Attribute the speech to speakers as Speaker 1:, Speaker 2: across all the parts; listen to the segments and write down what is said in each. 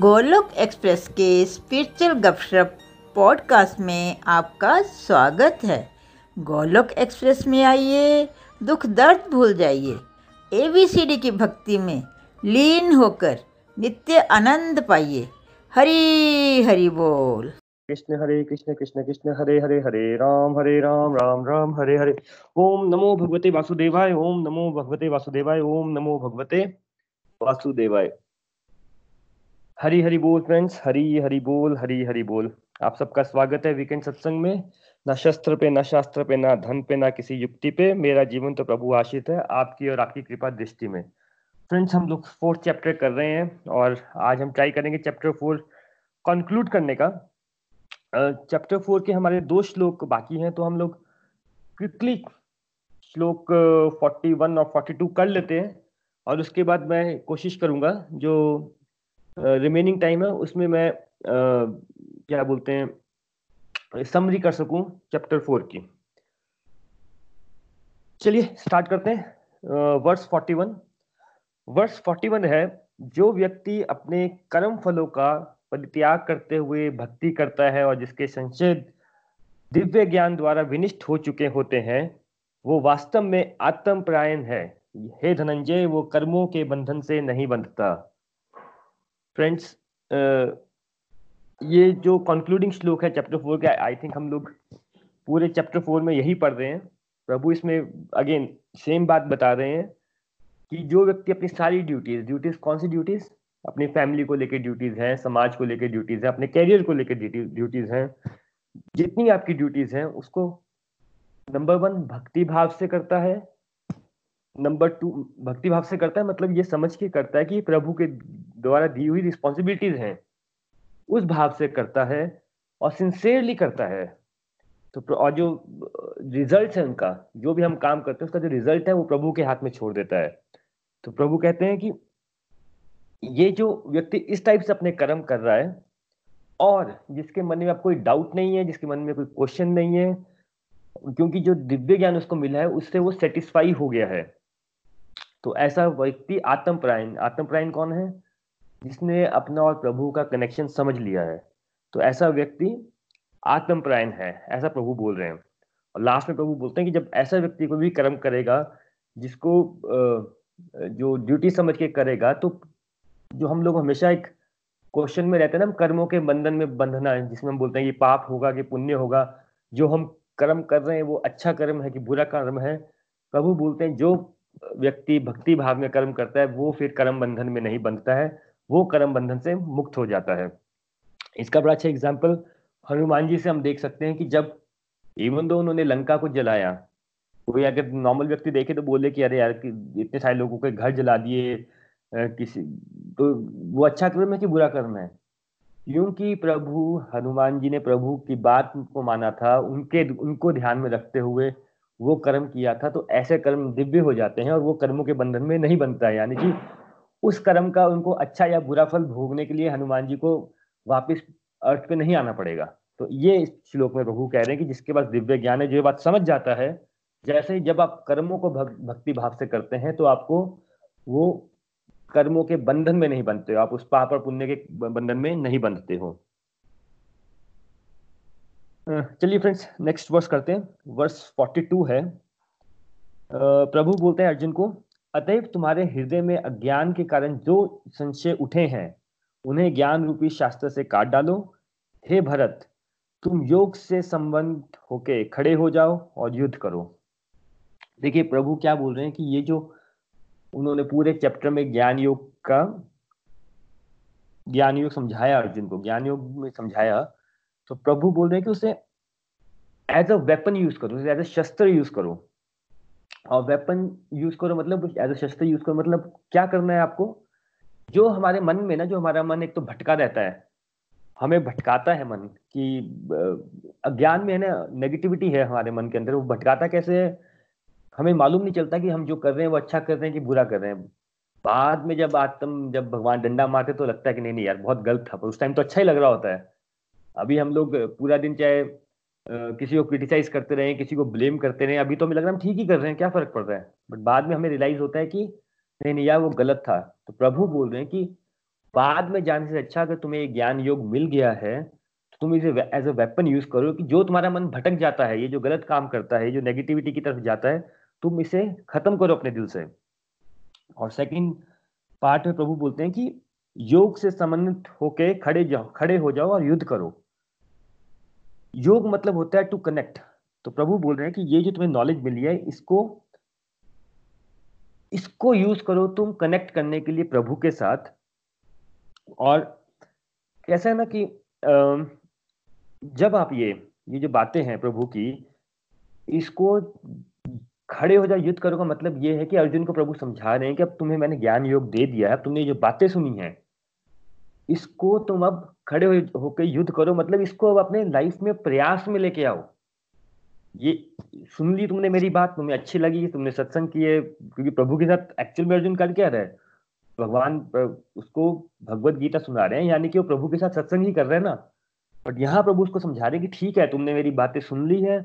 Speaker 1: Golok express के spiritual गपशप podcast में आपका स्वागत है। गोलोक एक्सप्रेस में आइए, दुख दर्द भूल जाइए। एबीसीडी की भक्ति में लीन होकर नित्य आनंद पाइए। हरी, हरि बोल।
Speaker 2: कृष्ण हरे, कृष्ण कृष्ण कृष्ण हरे हरे हरे, राम हरे, राम राम राम, हरे हरे। ओम नमो भगवते वासुदेवाय, ओम नमो भगवते वासुदेवाय, ओम नमो भगवते वासुदेवाय। हरी हरि बोल फ्रेंड्स हरी हरि बोल, हरी हरि बोल। आप सबका स्वागत है वीकेंड सत्संग में। ना शस्त्र पे, ना शास्त्र पे, ना धन पे, ना किसी युक्ति पे। मेरा जीवन तो प्रभु आशित है आपकी और आपकी कृपा दृष्टि में। फ्रेंड्स हम लोग फोर्थ चैप्टर कर रहे हैं और आज हम ट्राई करेंगे चैप्टर फोर कंक्लूड करने का। चैप्टर फोर के हमारे दो श्लोक बाकी हैं तो हम लोग क्विकली श्लोक फोर्टी वन और फोर्टी टू कर लेते हैं। और उसके बाद मैं कोशिश करूँगा जो रिमेनिंग टाइम है, उसमें मैं क्या बोलते हैं समरी कर सकूँ चैप्टर फोर की। चलिए स्टार्ट करते हैं। Verse forty one verse forty one है, जो व्यक्ति अपने कर्म फलों का परित्याग करते हुए भक्ति करता है और जिसके संशय दिव्य ज्ञान द्वारा विनिष्ट हो चुके होते हैं, वो वास्तव में आत्म प्रायण है। हे धनंजय, वो कर्मों के बंधन से नहीं बंधता। फ्रेंड्स ये जो कंक्लूडिंग श्लोक है चैप्टर फोर का आई थिंक हम लोग पूरे चैप्टर फोर में यही पढ़ रहे हैं। प्रभु इसमें अगेन सेम बात बता रहे हैं कि जो व्यक्ति अपनी सारी ड्यूटीज़ ड्यूटीज़ कौन सी ड्यूटीज़ अपनी फैमिली को लेकर ड्यूटीज़ हैं, समाज को लेकर ड्यूटीज़ है, अपने कैरियर को लेकर ड्यूटीज़ हैं। जितनी आपकी ड्यूटीज़ हैं, उसको नंबर वन भक्ति भाव से करता है नंबर टू, भक्ति भाव से करता है मतलब ये समझ के करता है कि प्रभु के द्वारा दी हुई रिस्पॉन्सिबिलिटीज हैं। उस भाव से करता है और सिंसियरली करता है। तो और जो रिज़ल्ट है उनका, जो भी हम काम करते हैं, उसका जो रिज़ल्ट है, वो प्रभु के हाथ में छोड़ देता है। तो प्रभु कहते हैं कि ये जो व्यक्ति इस टाइप से अपने कर्म कर रहा है, और जिसके मन में अब कोई डाउट नहीं है, जिसके मन में कोई क्वेश्चन नहीं है, क्योंकि जो दिव्य ज्ञान उसको मिला है, उससे वो सेटिस्फाई हो गया है। तो ऐसा व्यक्ति आत्मप्रायण आत्मप्रायण कौन है? जिसने अपना और प्रभु का कनेक्शन समझ लिया है। तो ऐसा व्यक्ति आत्मप्रायण है, ऐसा प्रभु बोल रहे हैं। और लास्ट में प्रभु बोलते हैं कि जब ऐसा व्यक्ति को भी कर्म करेगा, जिसको जो ड्यूटी समझ के करेगा तो जो हम लोग हमेशा एक क्वेश्चन में रहते हैं ना कर्मों के बंधन में बंधना है, जिसमें हम बोलते हैं ये पाप होगा, कि पुण्य होगा, जो हम कर्म कर रहे हैं, वो अच्छा कर्म है कि बुरा कर्म है। प्रभु बोलते हैं, जो व्यक्ति, भक्ति भाव में कर्म करता है, वो फिर कर्म बंधन में नहीं बंधता है, वो कर्म बंधन से मुक्त हो जाता है। इसका बड़ा अच्छा एग्ज़ाम्पल हनुमान जी से हम देख सकते हैं कि जब इवन दो उन्होंने लंका को जलाया, कोई अगर नॉर्मल व्यक्ति देखे तो बोले कि, अरे यार, कि इतने सारे लोगों के घर जला दिए किसी तो वो अच्छा कर्म है कि बुरा कर्म है? क्योंकि प्रभु, हनुमान जी ने प्रभु की बात को माना था, उनके, उनको ध्यान में रखते हुए वो कर्म किया था तो ऐसे कर्म दिव्य हो जाते हैं और वो कर्मों के बंधन में नहीं बनता है। यानी कि उस कर्म का उनको अच्छा या बुरा फल भोगने के लिए हनुमान जी को वापस अर्थ पे नहीं आना पड़ेगा। तो ये इस श्लोक में प्रभु कह रहे हैं कि जिसके पास दिव्य ज्ञान है, जो बात समझ जाता है, जैसे ही जब आप कर्मों को भक्ति भाव से करते हैं तो आपको वो कर्मों के बंधन में नहीं बनते हो। आप उस पाप और पुण्य के बंधन में नहीं बंधते हो। चलिए फ्रेंड्स नेक्स्ट वर्स करते हैं। वर्स 42 है। प्रभु बोलते हैं अर्जुन को, अतएव तुम्हारे हृदय में अज्ञान के कारण जो संशय उठे हैं, उन्हें ज्ञान रूपी शास्त्र से काट डालो। हे भरत, तुम योग से संबंध होके खड़े हो जाओ और युद्ध करो। देखिए, प्रभु क्या बोल रहे हैं कि ये जो उन्होंने पूरे चैप्टर में ज्ञान योग का, ज्ञान योग समझाया अर्जुन को, ज्ञान योग में समझाया तो प्रभु बोल रहे हैं कि उसे एज अ वेपन यूज़ करो एज अ शस्त्र यूज़ करो। और वेपन यूज़ करो मतलब एज अ शस्त्र यूज़ करो मतलब क्या करना है आपको? जो हमारे मन में ना, जो हमारा मन एक तो भटका रहता है, हमें भटकाता है मन कि अज्ञान में है ना नेगेटिविटी है हमारे मन के अंदर, वो भटकाता कैसे है? हमें मालूम नहीं चलता कि हम जो कर रहे हैं वो अच्छा कर रहे हैं कि बुरा कर रहे हैं। बाद में जब आत्म, जब भगवान डंडा मारते तो लगता है कि नहीं नहीं यार, बहुत गलत था, पर उस टाइम तो अच्छा ही लग रहा होता है। अभी हम लोग पूरा दिन चाहे किसी को क्रिटिसाइज करते रहे, किसी को ब्लेम करते रहे, अभी तो हमें लग रहा है हम ठीक ही कर रहे हैं, क्या फ़र्क पड़ रहा है? बट बाद में हमें रियलाइज़ होता है कि नहीं नहीं यार वो गलत था। तो प्रभु बोल रहे हैं कि बाद में जाने से अच्छा अगर तुम्हें ये ज्ञान योग मिल गया है तो तुम इसे एज अ वेपन यूज़ करो कि जो तुम्हारा मन भटक जाता है, ये जो गलत काम करता है जो नेगेटिविटी की तरफ़ जाता है, तुम इसे खत्म करो अपने दिल से। और सेकंड पार्ट में प्रभु बोलते हैं कि योग से संबंधित होके खड़े जाओ, खड़े हो जाओ और युद्ध करो। योग मतलब होता है टू कनेक्ट तो प्रभु बोल रहे हैं कि ये जो तुम्हें नॉलेज मिली है, इसको इसको यूज़ करो तुम कनेक्ट करने के लिए प्रभु के साथ. और कैसा है ना कि जब आप ये ये जो बातें हैं प्रभु की, इसको खड़े हो जाओ, युद्ध करो का मतलब ये है कि अर्जुन को प्रभु समझा रहे हैं कि अब तुम्हें मैंने ज्ञान योग दे दिया है, अब तुमने जो बातें सुनी है इसको तुम अब खड़े होकर युद्ध करो। मतलब इसको अब अपने लाइफ में प्रयास में लेके आओ। ये सुन ली तुमने मेरी बात, तुम्हें अच्छी लगी, तुमने सत्संग किए, क्योंकि प्रभु के साथ एक्चुअल में अर्जुन कर क्या रहे भगवान उसको भगवत गीता सुना रहे हैं, यानी कि वो प्रभु के साथ सत्संग ही कर रहे हैं ना। बट यहाँ प्रभु उसको समझा रहे कि ठीक है, तुमने मेरी बातें सुन ली है।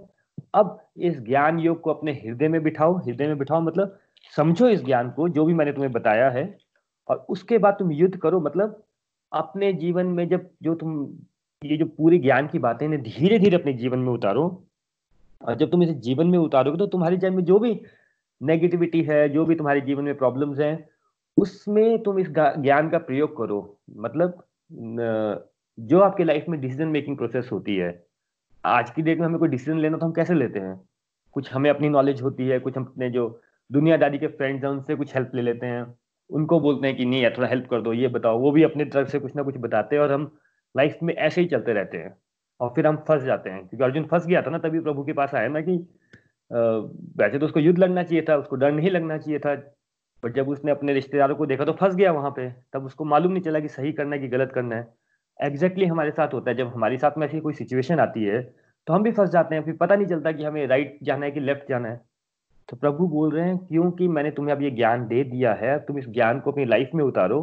Speaker 2: अब इस ज्ञान योग को अपने हृदय में बिठाओ। हृदय में बिठाओ मतलब समझो इस ज्ञान को, जो भी मैंने तुम्हें बताया है। और उसके बाद तुम युद्ध करो मतलब अपने जीवन में जब जो तुम, ये जो पूरी ज्ञान की बातें इन्हें धीरे धीरे अपने जीवन में उतारो। और जब तुम इसे जीवन में उतारोगे तो तुम्हारे जीवन में जो भी नेगेटिविटी है, जो भी तुम्हारे जीवन में प्रॉब्लम्स हैं, उसमें तुम इस ज्ञान का प्रयोग करो। मतलब जो आपके लाइफ में डिसीज़न मेकिंग प्रोसेस होती है, आज की डेट में हमें कोई डिसीज़न लेना तो हम कैसे लेते हैं? कुछ हमें अपनी नॉलेज होती है, कुछ हम अपने जो दुनियादारी के फ्रेंड्स हैं, उनसे कुछ हेल्प ले लेते हैं। उनको बोलते हैं कि नहीं, यार, थोड़ा हेल्प कर दो, ये बताओ। वो भी अपने तरफ़ से कुछ ना कुछ बताते हैं और हम लाइफ में ऐसे ही चलते रहते हैं और फिर हम फंस जाते हैं। क्योंकि अर्जुन फंस गया था ना, तभी प्रभु के पास आया ना कि वैसे तो उसको युद्ध लड़ना चाहिए था, उसको डर नहीं लगना चाहिए था बट जब उसने अपने रिश्तेदारों को देखा तो फंस गया वहाँ पे। तब उसको मालूम नहीं चला कि सही करना है कि गलत करना है। एग्जैक्टली exactly हमारे साथ होता है। जब हमारे साथ में ऐसी कोई सिचुएशन आती है तो हम भी फंस जाते हैं। फिर पता नहीं चलता कि हमें राइट जाना है कि लेफ़्ट जाना है। तो प्रभु बोल रहे हैं, क्योंकि मैंने तुम्हें अब ये ज्ञान दे दिया है, तुम इस ज्ञान को अपनी लाइफ में उतारो।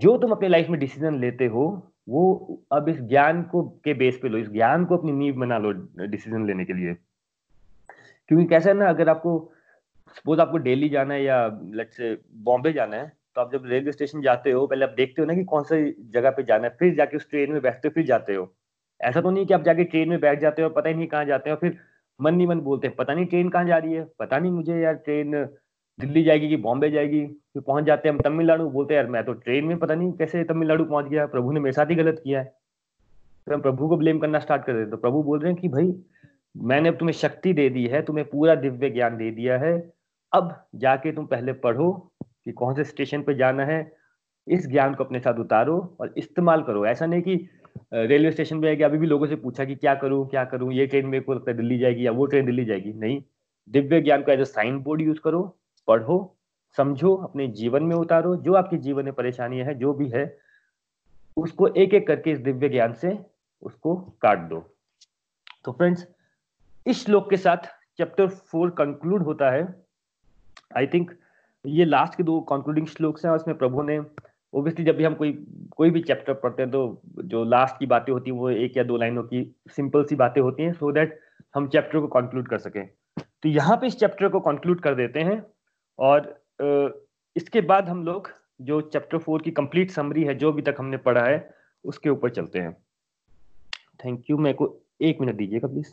Speaker 2: जो तुम अपनी लाइफ में डिसीज़न लेते हो, वो अब इस ज्ञान को के बेस पे लो, इस ज्ञान को अपनी नींव बना लो डिसीज़न लेने के लिए। क्योंकि कैसा है ना, अगर आपको, सपोज़ आपको डेली जाना है या लेट से बॉम्बे जाना है तो आप जब रेलवे स्टेशन जाते हो, पहले आप देखते हो ना कि कौन सी जगह पे जाना है, फिर जाके उस ट्रेन में बैठते हो, फिर जाते हो। ऐसा तो नहीं कि आप जाके ट्रेन में बैठ जाते हो, पता ही नहीं कहाँ जाते हो, फिर मन नहीं मन बोलते हैं पता नहीं ट्रेन कहाँ जा रही है, पता नहीं मुझे यार ट्रेन दिल्ली जाएगी कि बॉम्बे जाएगी, फिर पहुँच जाते हैं हम तमिलनाडु, बोलते हैं, यार, मैं तो ट्रेन में पता नहीं कैसे तमिलनाडु पहुँच गया, प्रभु ने मेरे साथ ही गलत किया है। फिर हम प्रभु को ब्लेम करना स्टार्ट कर देते तो प्रभु बोल रहे हैं कि, भाई, मैंने अब तुम्हें शक्ति दे दी है, तुम्हें पूरा दिव्य ज्ञान दे दिया है, अब जाके तुम पहले पढ़ो कि कौन से स्टेशन पे जाना है, इस ज्ञान को अपने साथ उतारो और इस्तेमाल करो। ऐसा नहीं कि रेलवे स्टेशन पे अभी भी लोगों से पूछा कि क्या करूँ क्या करूँ, ये ट्रेन मेरे को लगता है दिल्ली जाएगी या वो ट्रेन दिल्ली जाएगी? नहीं। दिव्य ज्ञान को as a sign board use करो, पढ़ो, समझो, अपने जीवन में उतारो, जो आपके जीवन में परेशानियाँ है, जो भी है, उसको एक एक करके इस दिव्य ज्ञान से उसको काट दो। तो फ्रेंड्स, इस श्लोक के साथ चैप्टर फोर कंक्लूड होता है। आई थिंक ये लास्ट के दो कंक्लूडिंग श्लोक्स हैं उसमें प्रभु ने ओबियसली जब भी हम कोई कोई भी चैप्टर पढ़ते हैं तो जो लास्ट की बातें होती हैं, वो एक या दो लाइनों की सिंपल सी बातें होती हैं सो दैट हम चैप्टर को कंक्लूड कर सकें। तो यहाँ पे इस चैप्टर को कंक्लूड कर देते हैं और इसके बाद हम लोग जो चैप्टर फोर की कंप्लीट समरी है, जो अभी तक हमने पढ़ा है, उसके ऊपर चलते हैं। थैंक यू मेरे को एक मिनट दीजिएगा प्लीज़